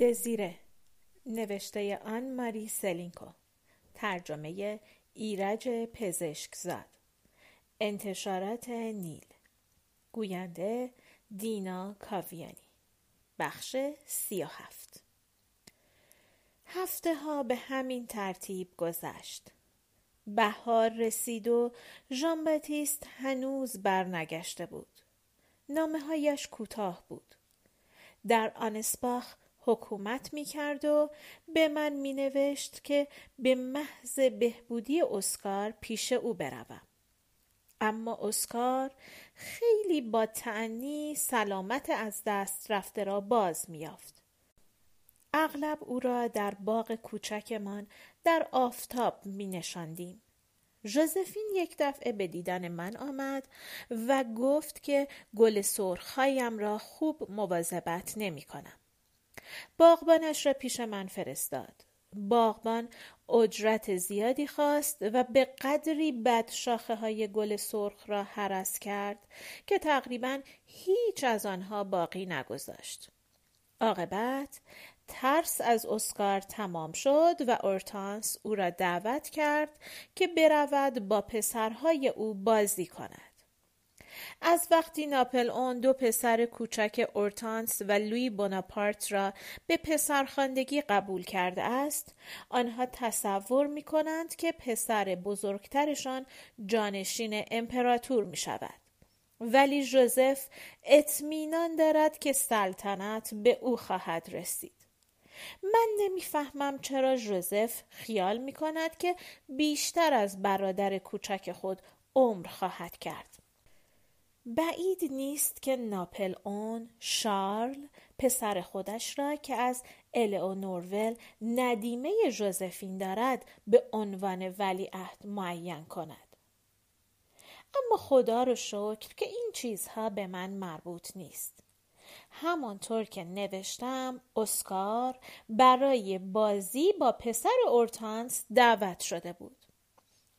دزیره. نوشته آن ماری سلینکو. ترجمه ایرج پزشکزاد. انتشارات نیل. گوینده دینا کاویانی. بخش سی و هفت هفته ها به همین ترتیب گذشت. بهار رسید و ژان باتیست هنوز برنگشته بود. نامه هایش کوتاه بود. در آنسباخ حکومت می کرد و به من می نوشت که به محض بهبودی اسکار پیش او بروم. اما اسکار خیلی با تعنی سلامت از دست رفته را باز میافت. اغلب او را در باغ کوچکمان در آفتاب می نشاندیم. ژوزفین یک دفعه به دیدن من آمد و گفت که گل سرخهایم را خوب مواظبت نمی کنم. باغبانش را پیش من فرستاد. باغبان اجرت زیادی خواست و به قدری بد شاخه های گل سرخ را حرس کرد که تقریبا هیچ از آنها باقی نگذاشت. عاقبت ترس از اسکار تمام شد و اورتانس او را دعوت کرد که برود با پسرهای او بازی کند. از وقتی ناپل اون دو پسر کوچک اورتانس و لوی بوناپارت را به پسرخواندگی قبول کرده است آنها تصور می کنند که پسر بزرگترشان جانشین امپراتور می شود ولی ژوزف اطمینان دارد که سلطنت به او خواهد رسید. من نمی‌فهمم چرا ژوزف خیال می کند که بیشتر از برادر کوچک خود عمر خواهد کرد. بعید نیست که ناپل اون شارل پسر خودش را که از الئونورول ندیمه ژوزفین دارد به عنوان ولیعهد معین کند. اما خدا رو شکر که این چیزها به من مربوط نیست. همانطور که نوشتم اسکار برای بازی با پسر اورتانس دعوت شده بود.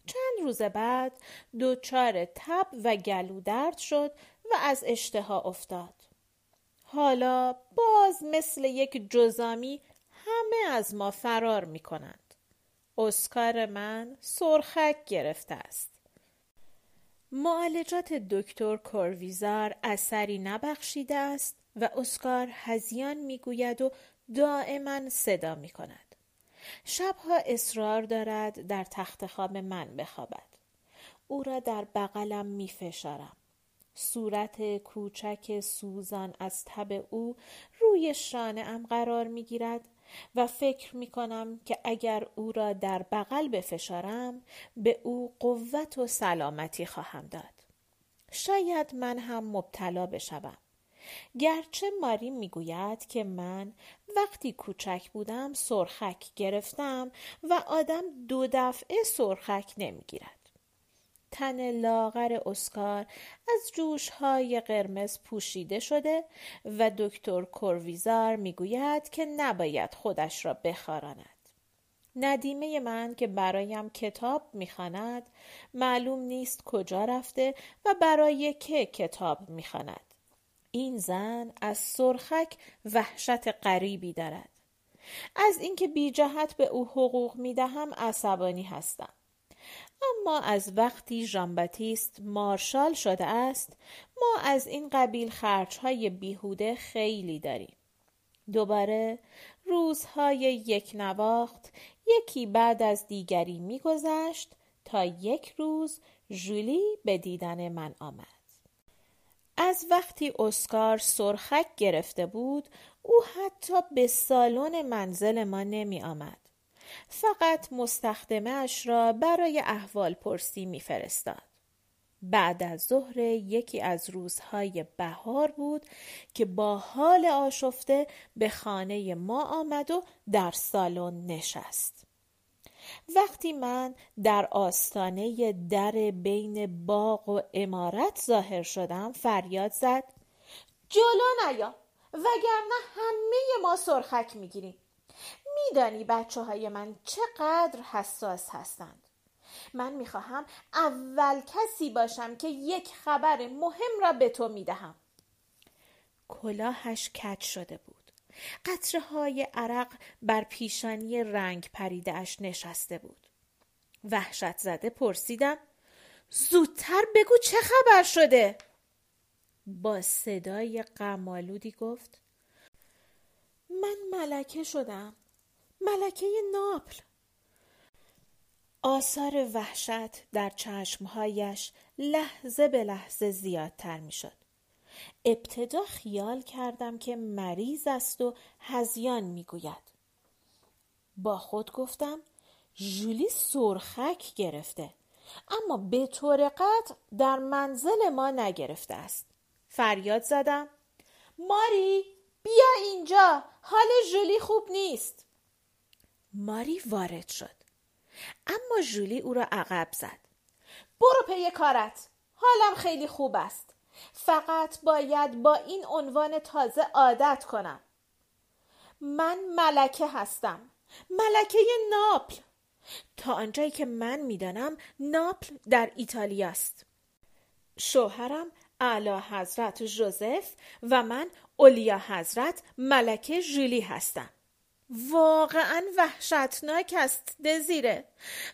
چند روز بعد دچار تب و گلو درد شد و از اشتها افتاد. حالا باز مثل یک جزامی همه از ما فرار می کنند. اسکار من سرخک گرفته است. معالجات دکتر کورویزار اثری نبخشیده است و اسکار هزیان می‌گوید و دائما صدا می کند. شبها اصرار دارد در تخت خواب من بخوابد. او را در بغلم می فشارم. صورت کوچک سوزان از تب او روی شانه ام قرار می گیرد و فکر می کنم که اگر او را در بغل بفشارم به او قوت و سلامتی خواهم داد. شاید من هم مبتلا بشوم. گرچه ماری می‌گوید که من وقتی کوچک بودم سرخک گرفتم و آدم دو دفعه سرخک نمی‌گیرد. تن لاغر اسکار از جوش های قرمز پوشیده شده و دکتر کورویزار می‌گوید که نباید خودش را بخاراند. ندیمه من که برایم کتاب می‌خواند معلوم نیست کجا رفته و برای که کتاب می‌خواند. این زن از سرخک وحشت غریبی دارد. از اینکه بی جهت به او حقوق می دهم عصبانی هستم. اما از وقتی ژانباتیست مارشال شده است ما از این قبیل خرچهای بیهوده خیلی داریم. دوباره روزهای یک نواخت یکی بعد از دیگری میگذشت تا یک روز ژولی به دیدن من آمد. از وقتی اسکار سرخک گرفته بود او حتی به سالن منزل ما نمی آمد. فقط مستخدمه اش را برای احوال پرسی می فرستاد. بعد از ظهر یکی از روزهای بهار بود که با حال آشفته به خانه ما آمد و در سالن نشست. وقتی من در آستانه در بین باغ و امارت ظاهر شدم فریاد زد جلو نیا وگرنه همه ما سرخک می‌گیریم. میدانی بچه های من چقدر حساس هستند. من می‌خواهم اول کسی باشم که یک خبر مهم را به تو می‌دهم. کلاهش کج شده بود. قطره های عرق بر پیشانی رنگ پریدهش نشسته بود. وحشت زده پرسیدم زودتر بگو چه خبر شده؟ با صدای قمالودی گفت من ملکه شدم ملکه ناپل آثار وحشت در چشمهایش لحظه به لحظه زیادتر می شد. ابتدا خیال کردم که مریض است و هزیان می گوید. با خود گفتم جولی سرخک گرفته اما به طور قطع در منزل ما نگرفته است. فریاد زدم ماری بیا اینجا حال جولی خوب نیست. ماری وارد شد. اما جولی او را عقب زد. برو پی کارت. حالم خیلی خوب است. فقط باید با این عنوان تازه عادت کنم. من ملکه هستم. ملکه ناپل. تا آنجایی که من می‌دانم ناپل در ایتالیا است. شوهرم اعلی حضرت جوزف و من اولیا حضرت ملکه جولی هستم. واقعا وحشتناک است دزیره.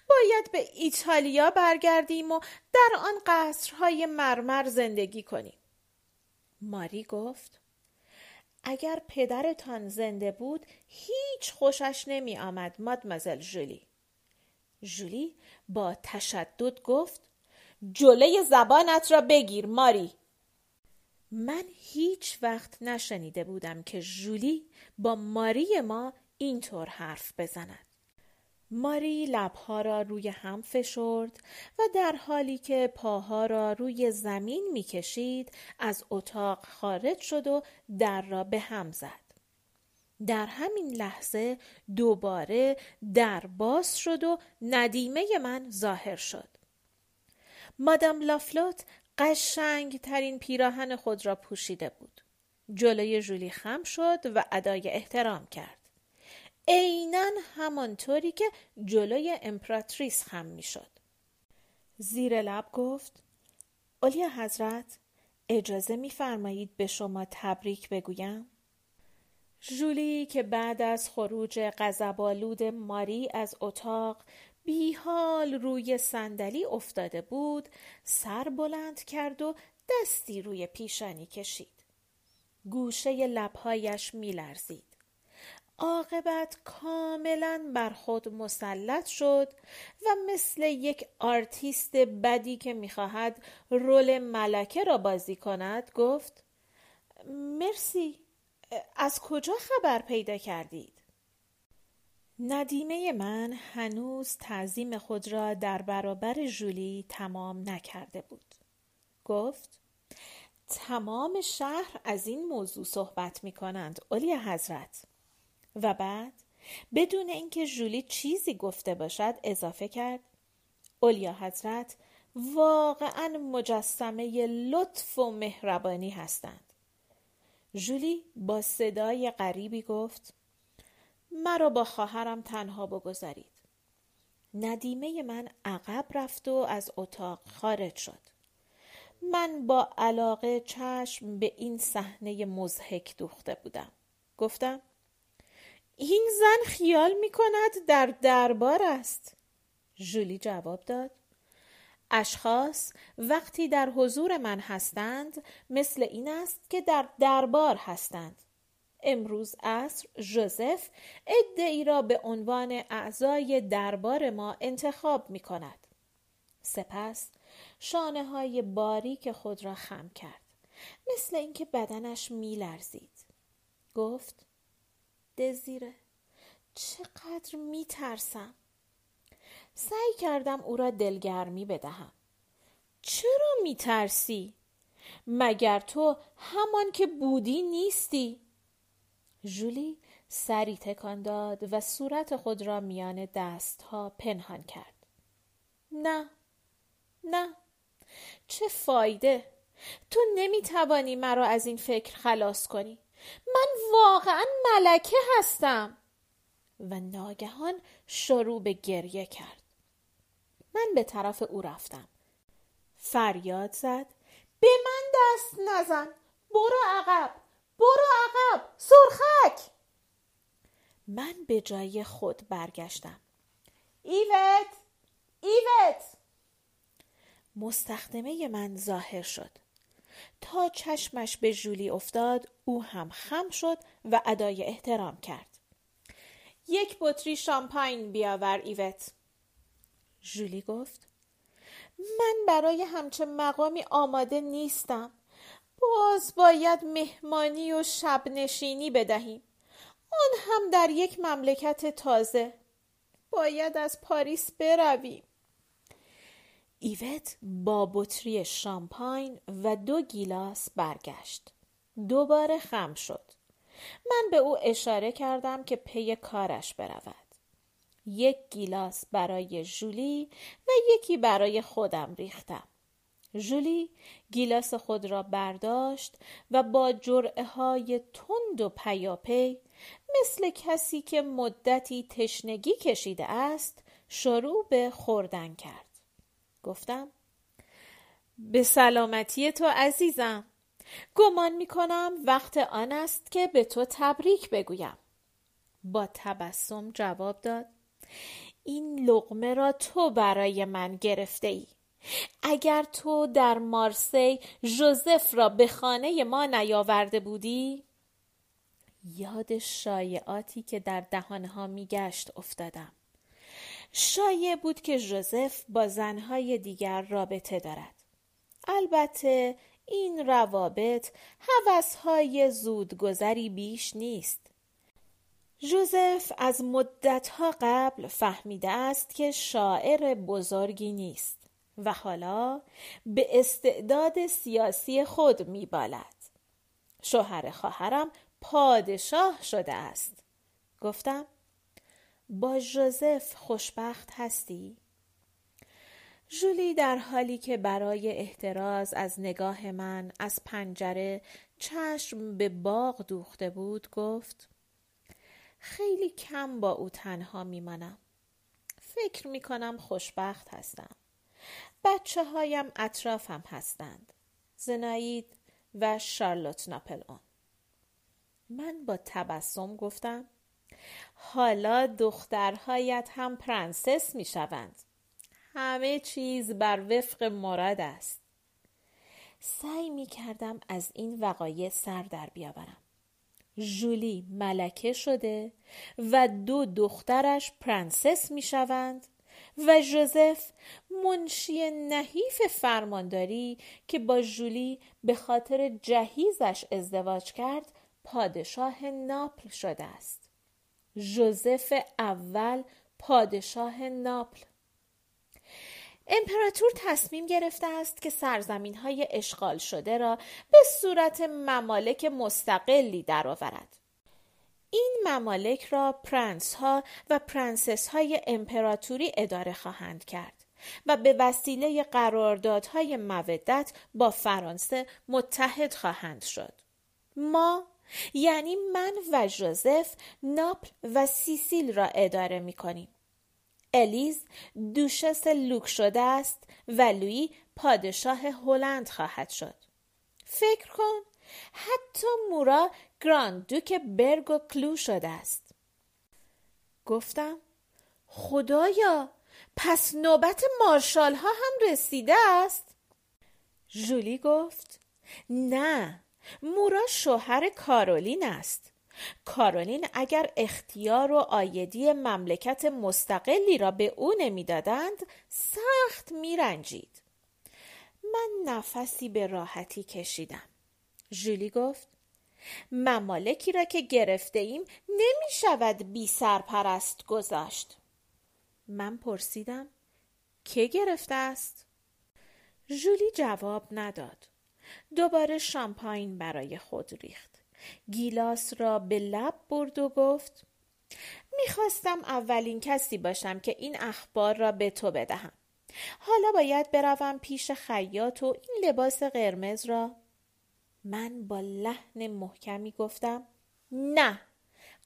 باید به ایتالیا برگردیم و در آن قصرهای مرمر زندگی کنیم. ماری گفت اگر پدرتان زنده بود هیچ خوشش نمی آمد مادمزل جولی جولی با تشدد گفت جلوی زبانت را بگیر ماری. من هیچ وقت نشنیده بودم که جولی با ماری ما اینطور حرف بزند. ماری لبها را روی هم فشرد و در حالی که پاها را روی زمین می‌کشید از اتاق خارج شد و در را به هم زد. در همین لحظه دوباره در باز شد و ندیمه من ظاهر شد. مادام لافلوت قشنگ ترین پیراهن خود را پوشیده بود. جلوی جولی خم شد و ادای احترام کرد. عینا همانطوری که جلوی امپراتریس خم می‌شد. زیر لب گفت اولیا حضرت اجازه میفرمایید به شما تبریک بگویم؟ جولی که بعد از خروج غضبآلود ماری از اتاق بیحال روی صندلی افتاده بود سر بلند کرد و دستی روی پیشانی کشید گوشه لبهایش میلرزید عاقبت کاملا بر خود مسلط شد و مثل یک آرتیست بدی که می‌خواهد رول ملکه را بازی کند گفت مرسی از کجا خبر پیدا کردید؟ ندیمه من هنوز تعظیم خود را در برابر جولی تمام نکرده بود. گفت تمام شهر از این موضوع صحبت می کنند. اولی حضرت. و بعد بدون اینکه جولی چیزی گفته باشد اضافه کرد. اولیا حضرت واقعا مجسمه لطف و مهربانی هستند. جولی با صدای غریبی گفت مرا با خواهرم تنها بگذارید. ندیمه من عقب رفت و از اتاق خارج شد. من با علاقه چشم به این صحنه مزهک دوخته بودم. گفتم این زن خیال می کند در دربار است جولی جواب داد اشخاص وقتی در حضور من هستند مثل این است که در دربار هستند امروز عصر ژوزف ای را به عنوان اعضای دربار ما انتخاب می کند. سپس شانه های باریک خود را خم کرد. مثل اینکه بدنش می لرزید. گفت دزیره چقدر می ترسم. سعی کردم او را دلگرمی بدهم. چرا می ترسی؟ مگر تو همان که بودی نیستی؟ جولی سری تکان داد و صورت خود را میان دستها پنهان کرد. نه نه چه فایده تو نمی توانی مرا از این فکر خلاص کنی من واقعا ملکه هستم. و ناگهان شروع به گریه کرد. من به طرف او رفتم. فریاد زد. به من دست نزن. برو عقب. برو عقب. سرخک. من به جای خود برگشتم. ایوت. ایوت. مستخدمه من ظاهر شد. تا چشمش به جولی افتاد او هم خم شد و ادای احترام کرد. یک بطری شامپاین بیاور ایوت. جولی گفت من برای همچه مقامی آماده نیستم. باز باید مهمانی و شب نشینی بدهیم. آن هم در یک مملکت تازه. باید از پاریس برویم. ایوت با بطری شامپاین و دو گیلاس برگشت. دوباره خم شد. من به او اشاره کردم که پی کارش برود. یک گیلاس برای جولی و یکی برای خودم ریختم. جولی گیلاس خود را برداشت و با جرعه های تند و پیاپی مثل کسی که مدتی تشنگی کشیده است شروع به خوردن کرد. گفتم. به سلامتی تو عزیزم. گمان می کنم وقت آن است که به تو تبریک بگویم. با تبسم جواب داد. این لغمه را تو برای من گرفته ای اگر تو در مارسی ژوزف را به خانه ما نیاورده بودی یاد شایعاتی که در دهانها میگشت افتادم. شایع بود که ژوزف با زنهای دیگر رابطه دارد. البته این روابط حوثهای زودگذری بیش نیست. ژوزف از مدتها قبل فهمیده است که شاعر بزرگی نیست و حالا به استعداد سیاسی خود میبالد. شوهر خواهرم پادشاه شده است. گفتم؟ با ژوزف خوشبخت هستی؟ ژولی در حالی که برای احتراز از نگاه من از پنجره چشم به باغ دوخته بود گفت خیلی کم با او تنها میمانم. فکر می‌کنم خوشبخت هستم. بچه هایم اطرافم هستند. زنایید و شارلوت ناپل اون من با تبسم گفتم حالا دخترهایت هم پرنسس می شوند. همه چیز بر وفق مراد است. سعی می کردم از این وقایع سر در بیاورم. جولی ملکه شده و دو دخترش پرنسس می شوند و ژوزف منشی نحیف فرمانداری که با جولی به خاطر جهیزش ازدواج کرد پادشاه ناپل شده است. ژوزف اول پادشاه ناپل امپراتور تصمیم گرفته است که سرزمین های اشغال شده را به صورت ممالک مستقلی درآورد. این ممالک را پرنس ها و پرنسس های امپراتوری اداره خواهند کرد و به وسیله قراردادهای مودت با فرانسه متحد خواهند شد. ما یعنی من و ژوزف ناپل و سیسیل را اداره می کنیم. الیز دوشس لوک شده است و لویی پادشاه هلند خواهد شد. فکر کن حتی مورا گراند دوک برگ و کلو شده است. گفتم خدایا پس نوبت مارشال ها هم رسیده است؟ جولی گفت نه مورا شوهر کارولین است. کارولین اگر اختیار و آیدی مملکت مستقلی را به او نمی‌دادند سخت میرنجید. من نفسی به راحتی کشیدم. ژولی گفت ممالکی را که گرفته ایم نمی شود بی سرپرست گذاشت. من پرسیدم که گرفته است؟ ژولی جواب نداد. دوباره شامپاین برای خود ریخت. گیلاس را به لب برد و گفت می‌خواستم اولین کسی باشم که این اخبار را به تو بدهم. حالا باید بروم پیش خیاط و این لباس قرمز را. من با لحن محکمی گفتم نه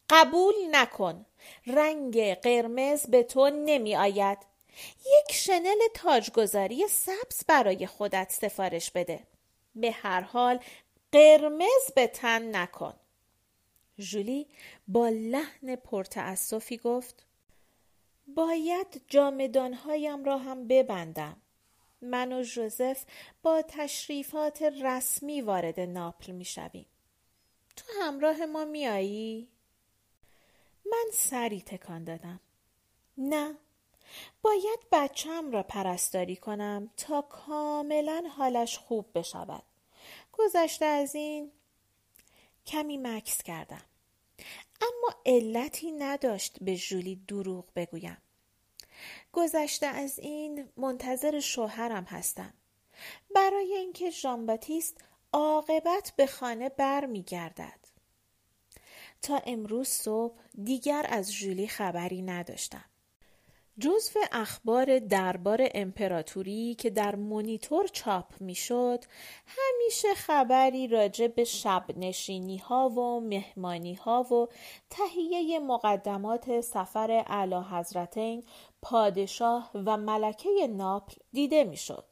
قبول نکن رنگ قرمز به تو نمی آید یک شنل تاجگذاری سبز برای خودت سفارش بده. به هر حال قرمز به تن نکن ژولی با لحن پرتعصفی گفت باید جامدانهایم را هم ببندم من و ژوزف با تشریفات رسمی وارد ناپل می شویم. تو همراه ما میایی؟ من سری تکان دادم. نه باید بچم را پرستاری کنم تا کاملا حالش خوب بشود. گذشته از این کمی مکس کردم. اما علتی نداشت به ژولی دروغ بگویم. گذشته از این منتظر شوهرم هستم. برای اینکه ژان باتیست عاقبت به خانه بر می گردد. تا امروز صبح دیگر از ژولی خبری نداشتم. جزو اخبار دربار امپراتوری که در مونیتور چاپ می‌شد همیشه خبری راجع به شب نشینی ها و مهمانی ها و تهیه مقدمات سفر اعلی حضرتین پادشاه و ملکه ناپل دیده می‌شد.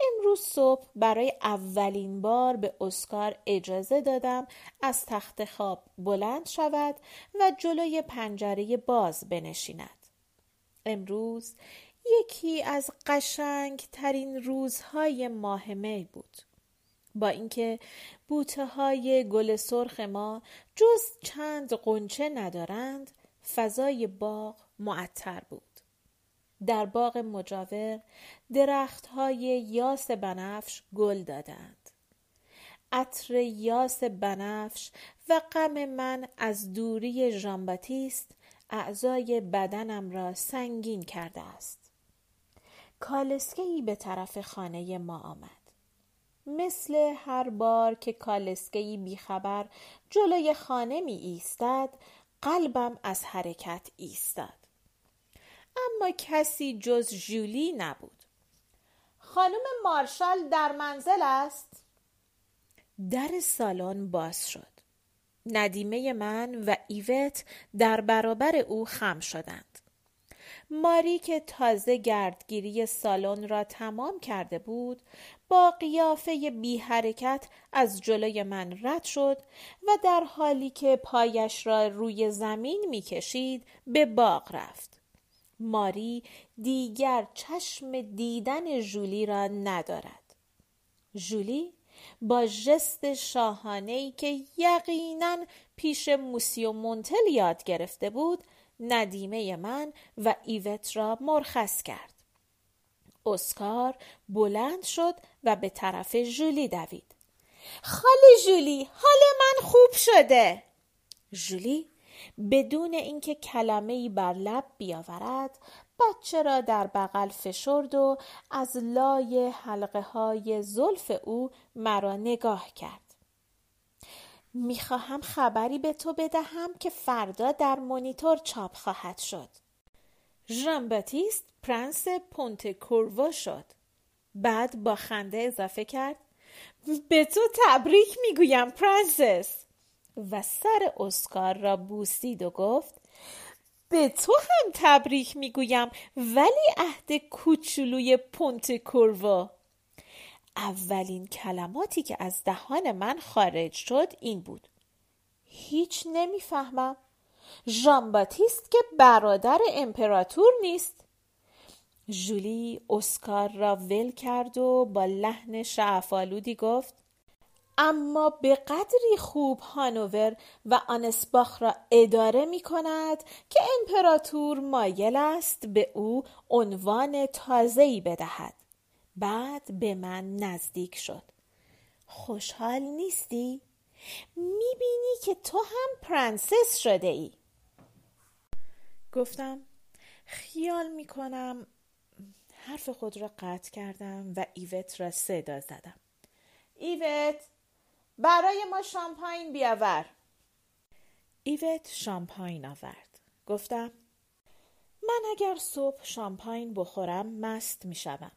امروز صبح برای اولین بار به اسکار اجازه دادم از تخت خواب بلند شود و جلوی پنجره باز بنشیند. امروز یکی از قشنگ ترین روزهای ماه می بود. با اینکه بوته های گل سرخ ما جز چند قنچه ندارند فضای باغ معطر بود. در باغ مجاور درخت های یاس بنفش گل دادند. عطر یاس بنفش و غم من از دوری ژانباتیست اعضای بدنم را سنگین کرده است. کالسکهی به طرف خانه ما آمد. مثل هر بار که کالسکهی بیخبر جلوی خانه می ایستد قلبم از حرکت ایستاد. اما کسی جز جولی نبود. خانم مارشال در منزل است؟ در سالن باز شد. ندیمه من و ایوت در برابر او خم شدند. ماری که تازه گردگیری سالن را تمام کرده بود با قیافه بی حرکت از جلوی من رد شد و در حالی که پایش را روی زمین می کشید به باغ رفت. ماری دیگر چشم دیدن جولی را ندارد. جولی با ژست شاهانه که یقینا پیش موسیو مونتل یاد گرفته بود ندیمه من و ایوت را مرخص کرد. اسکار بلند شد و به طرف جولی دوید. خاله جولی حال من خوب شده. جولی بدون اینکه کلمه ای بر لب بیاورد بچه را در بغل فشرد و از لای حلقه های زلف او مرا نگاه کرد. می‌خواهم خبری به تو بدهم که فردا در مونیتور چاپ خواهد شد. ژان باتیست پرنس پونت کوروو شد. بعد با خنده اضافه کرد به تو تبریک می‌گویم پرنسس و سر اسکار را بوسید و گفت به تو هم تبریک می‌گویم ولی عهد کوچولوی پونت کوروا. اولین کلماتی که از دهان من خارج شد این بود. هیچ نمی‌فهمم. ژان باتیست که برادر امپراتور نیست. ژولی اسکار را ول کرد و با لحن شعفالودی گفت اما به قدری خوب هانوور و آنسباخ را اداره می کند که امپراتور مایل است به او عنوان تازه‌ای بدهد. بعد به من نزدیک شد. خوشحال نیستی؟ می‌بینی که تو هم پرنسس شده ای. گفتم خیال می‌کنم حرف خود را قطع کردم و ایوت را صدا زدم. ایوت برای ما شامپاین بیاور. ایوت شامپاین آورد. گفتم من اگر صبح شامپاین بخورم مست می شدم.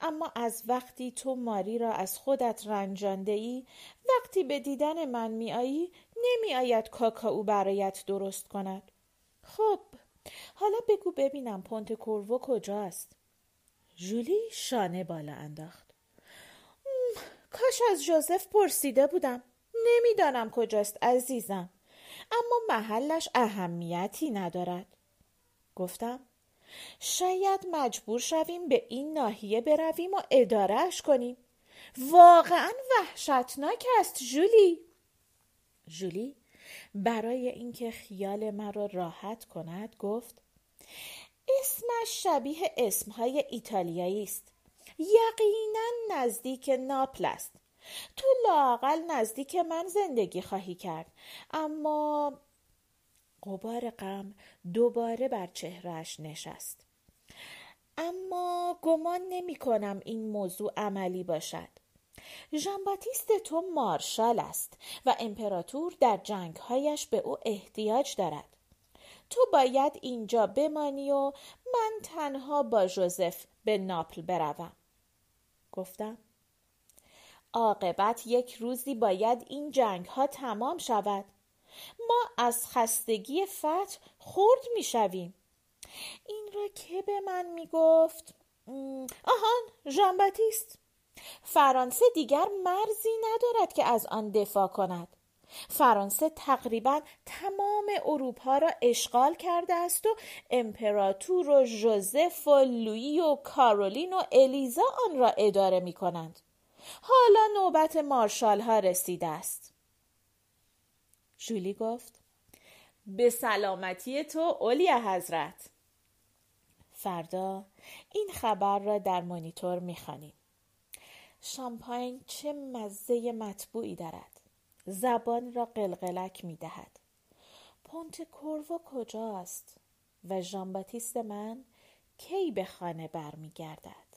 اما از وقتی تو ماری را از خودت رنجانده ای وقتی به دیدن من می آیی نمی آید کاکائو برایت درست کند. خب حالا بگو ببینم پونت کورو کجاست. جولی شانه بالا انداخت. کاش از جوزف پرسیده بودم. نمی‌دانم کجاست عزیزم. اما محلش اهمیتی ندارد. گفتم شاید مجبور شویم به این ناحیه برویم و ادارهش کنیم. واقعا وحشتناک است جولی جولی برای اینکه خیال مرا راحت کند گفت اسمش شبیه اسمهای ایتالیایی است. یقینا نزدیک ناپل است. تو لاقل نزدیک من زندگی خواهی کرد. اما قبار غم دوباره بر چهرهش نشست. اما گمان نمی کنم این موضوع عملی باشد. ژان باتیست تو مارشال است و امپراتور در جنگهایش به او احتیاج دارد. تو باید اینجا بمانی و من تنها با جوزف به ناپل بروم. گفتم. عاقبت یک روزی باید این جنگ ها تمام شود. ما از خستگی فتح خورد می شویم این را که به من می گفت آهان ژان فرانسه دیگر مرزی ندارد که از آن دفاع کند. فرانسه تقریبا تمام اروپا را اشغال کرده است و امپراتور و ژوزف و لویی و کارولین و الیزا آن را اداره می کنند. حالا نوبت مارشال ها رسیده است. جولی گفت به سلامتی تو اولی حضرت. فردا این خبر را در مانیتور می‌خوانیم شامپاین چه مزه مطبوعی دارد. زبان را قلقلک می‌دهد. پونت کورو کجاست؟ و ژان من کی به خانه برمیگردد؟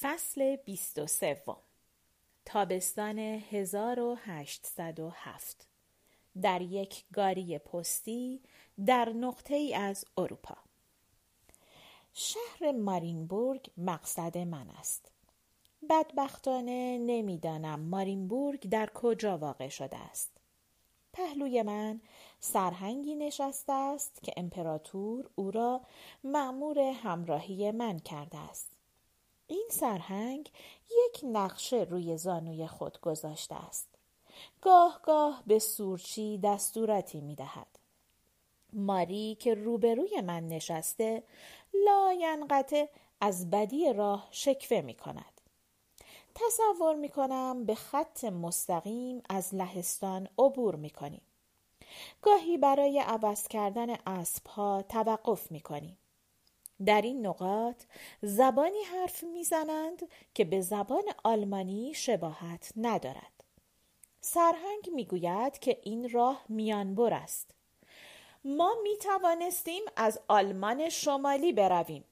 فصل بیست و سوم. تابستان 1807 در یک گاری پستی در نقطه ای از اروپا. شهر مارینبورگ مقصد من است. بدبختانه نمی‌دانم مارینبورگ در کجا واقع شده است پهلوی من سرهنگی نشسته است که امپراتور او را معمور همراهی من کرده است این سرهنگ یک نقشه روی زانوی خود گذاشته است گاه گاه به سورچی دستورتی می دهد. ماری که روبروی من نشسته لاینقطع از بدی راه شکوه می کند. تصور می کنم به خط مستقیم از لهستان عبور می کنیم. گاهی برای عوض کردن اسب ها توقف می کنیم. در این نقاط زبانی حرف می‌زنند که به زبان آلمانی شباهت ندارد سرهنگ می‌گوید که این راه میانبر است ما می توانستیم از آلمان شمالی برویم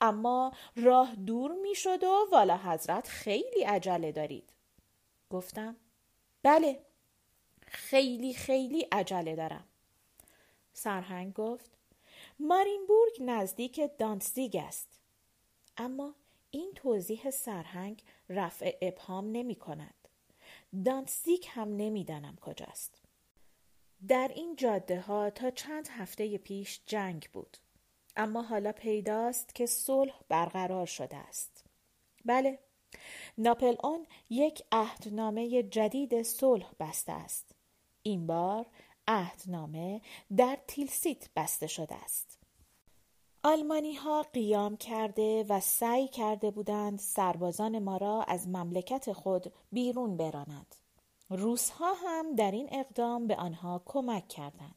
اما راه دور می شد و والا حضرت خیلی عجله دارید. گفتم بله خیلی خیلی عجله دارم. سرهنگ گفت مارینبورگ نزدیک دانتزیگ است. اما این توضیح سرهنگ رفع ابهام نمی کند. دانتزیگ هم نمی‌دانم کجاست. در این جاده ها تا چند هفته پیش جنگ بود. اما حالا پیداست که صلح برقرار شده است بله ناپل اون یک عهدنامه جدید صلح بسته است این بار عهدنامه در تیلسیت بسته شده است. آلمانی ها قیام کرده و سعی کرده بودند سربازان ما را از مملکت خود بیرون برانند. روسها هم در این اقدام به آنها کمک کردند.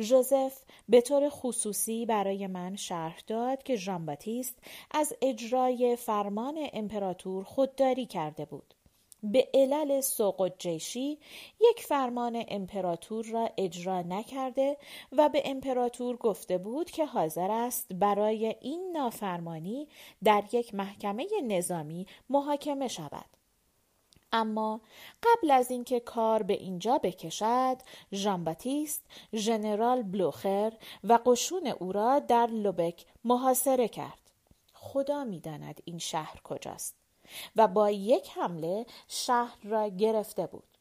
ژوزف به طور خصوصی برای من شرح داد که ژان باتیست از اجرای فرمان امپراتور خودداری کرده بود. به علل سوق جیشی یک فرمان امپراتور را اجرا نکرده و به امپراتور گفته بود که حاضر است برای این نافرمانی در یک محکمه نظامی محاکمه شود. اما قبل از اینکه کار به اینجا بکشد ژان باتیست ژنرال بلوخر و قشون او را در لوبک محاصره کرد. خدا می‌داند این شهر کجاست و با یک حمله شهر را گرفته بود.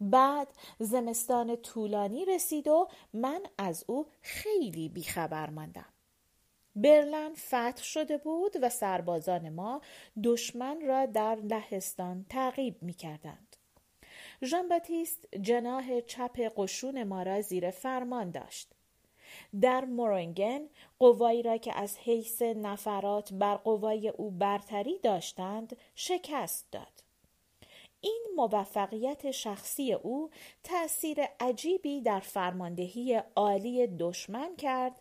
بعد زمستان طولانی رسید و من از او خیلی بیخبر ماندم. برلن فتح شده بود و سربازان ما دشمن را در لهستان تعقیب می کردند. ژان باتیست جناح چپ قشون ما را زیر فرمان داشت. در مورنگن قوایی را که از حیث نفرات بر قوای او برتری داشتند شکست داد. این موفقیت شخصی او تأثیر عجیبی در فرماندهی عالی دشمن کرد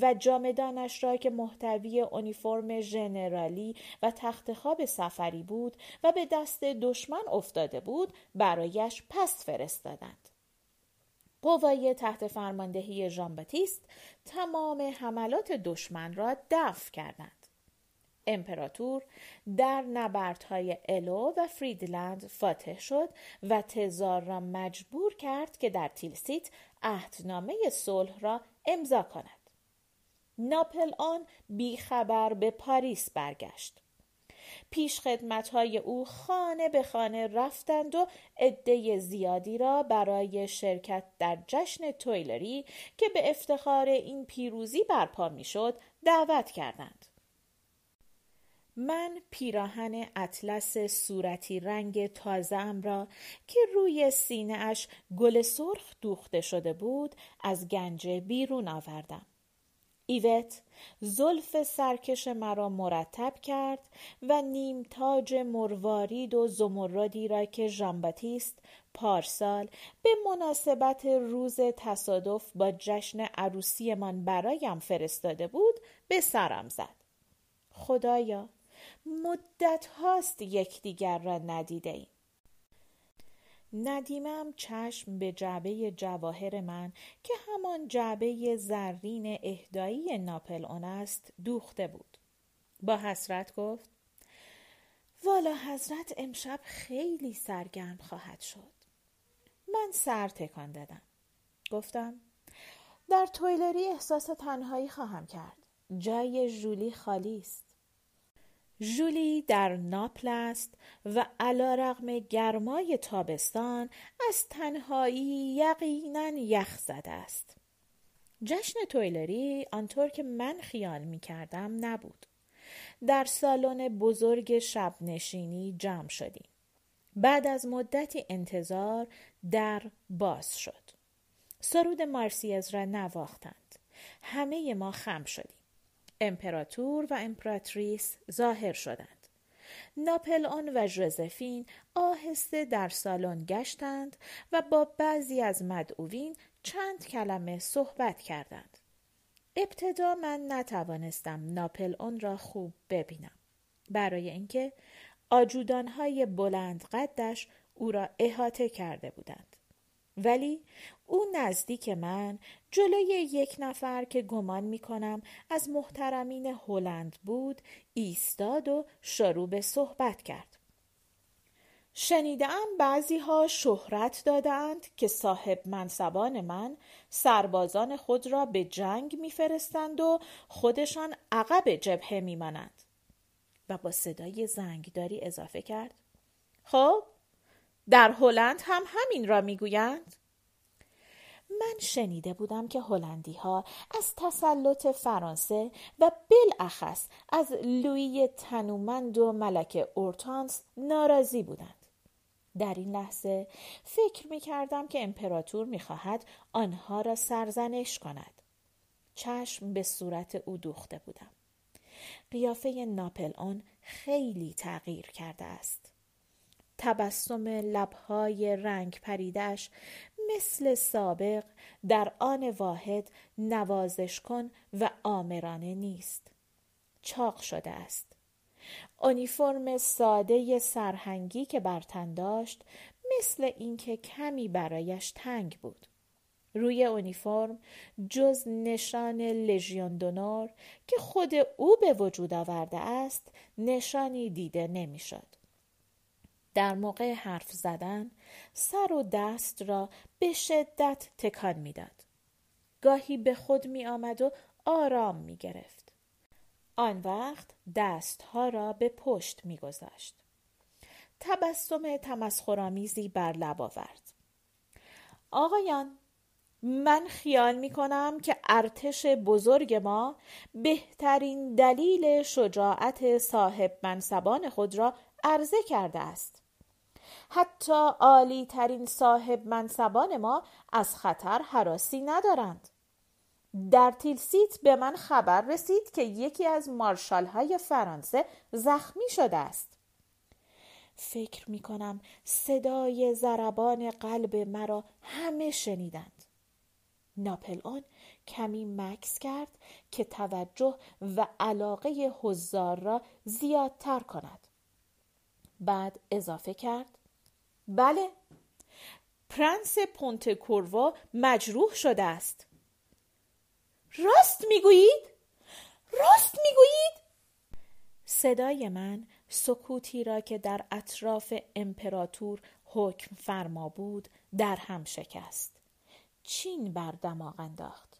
و جامدانش را که محتوی اونیفرم ژنرالی و تخت خواب سفری بود و به دست دشمن افتاده بود برایش پس فرستادند. قوای تحت فرماندهی ژان باتیست تمام حملات دشمن را دفع کردند. امپراتور در نبردهای الو و فریدلند فاتح شد و تزار را مجبور کرد که در تیلسیت عهدنامه صلح را امضا کند. ناپل آن بیخبر به پاریس برگشت. پیش های او خانه به خانه رفتند و عده زیادی را برای شرکت در جشن تویلری که به افتخار این پیروزی برپا می‌شد دعوت کردند. من پیراهن اطلس صورتی رنگ تازه را که روی سینه اش گل سرخ دوخته شده بود از گنجه بیرون آوردم. ایوت زلف سرکش مرا مرتب کرد و نیم تاج مروارید و زمردی را که ژانباتیست پارسال به مناسبت روز تصادف با جشن عروسیمان برایم فرستاده بود به سرم زد. خدایا مدت هاست یکدیگر را ندیده ایم. ندیمم چشم به جعبه جواهر من که همان جعبه زرین اهدایی ناپل اون است دوخته بود. با حسرت گفت والا حضرت امشب خیلی سرگرم خواهد شد. من سر تکان دادم. گفتم در تویلری احساس تنهایی خواهم کرد. جای جولی خالی است. ژولی در ناپل است و علا رغم گرمای تابستان از تنهایی یقینا یخ زده است. جشن تویلری آنطور که من خیال می کردم نبود. در سالن بزرگ شب نشینی جمع شدیم. بعد از مدتی انتظار در باز شد. سرود مارسیز را نواختند. همه ما خم شدیم. امپراتور و امپراتریس ظاهر شدند. ناپل و ژوزفین آهسته در سالن گشتند و با بعضی از مدعوین چند کلمه صحبت کردند. ابتدا من نتوانستم ناپل را خوب ببینم. برای اینکه آجودانهای بلند قدش او را احاطه کرده بودند. ولی او نزدیک من جلوی یک نفر که گمان می کنم از محترمین هلند بود ایستاد و شروع به صحبت کرد. شنیدم بعضی ها شهرت دادند که صاحب منصبان من سربازان خود را به جنگ میفرستند و خودشان عقب جبهه میمانند. و با صدای زنگداری اضافه کرد. خب؟ در هلند هم همین را می‌گویند من شنیده بودم که هلندی ها از تسلط فرانسه و بالاخص از لویی تنومند و ملک اورتانس ناراضی بودند. در این لحظه فکر می کردم که امپراتور می خواهد آنها را سرزنش کند. چشم به صورت او دوخته بودم. قیافه اون خیلی تغییر کرده است. تبسم لبهای رنگ پریدش مثل سابق در آن واحد نوازش کن و آمرانه نیست. چاق شده است. اونیفرم ساده سرهنگی که بر تن داشت مثل اینکه کمی برایش تنگ بود. روی اونیفرم جز نشان لژیون دونور که خود او به وجود آورده است نشانی دیده نمی‌شد. در موقع حرف زدن سر و دست را به شدت تکان می‌داد. گاهی به خود می آمد و آرام می گرفت. آن وقت دستها را به پشت می گذاشت. تبسم تمسخرآمیزی بر لب آورد. آقایان من خیال می کنم که ارتش بزرگ ما بهترین دلیل شجاعت صاحب منصبان خود را عرضه کرده است حتی عالی ترین صاحب منصبان ما از خطر حراسی ندارند. در تیلسیت به من خبر رسید که یکی از مارشال های فرانسه زخمی شده است. فکر می کنم صدای ضربان قلب مرا همه شنیدند. ناپل اون کمی مکس کرد که توجه و علاقه حضار را زیادتر کند. بعد اضافه کرد بله. پرنس پونت مجروح شده است. راست می‌گویید؟ راست می‌گویید؟ صدای من سکوتی را که در اطراف امپراتور حکم فرما بود در هم شکست. چین بر دماغ انداخت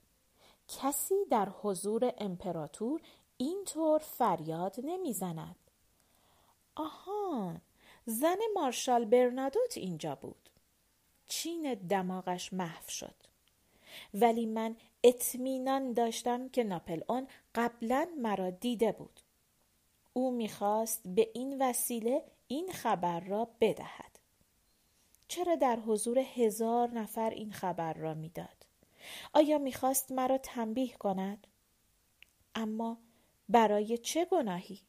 کسی در حضور امپراتور اینطور فریاد نمی‌زند. آهان زن مارشال برنادوت اینجا بود. چین دماغش محو شد. ولی من اطمینان داشتم که ناپل اون قبلا مرا دیده بود. او می‌خواست به این وسیله این خبر را بدهد. چرا در حضور هزار نفر این خبر را می‌داد؟ آیا می‌خواست مرا تنبیه کند؟ اما برای چه گناهی؟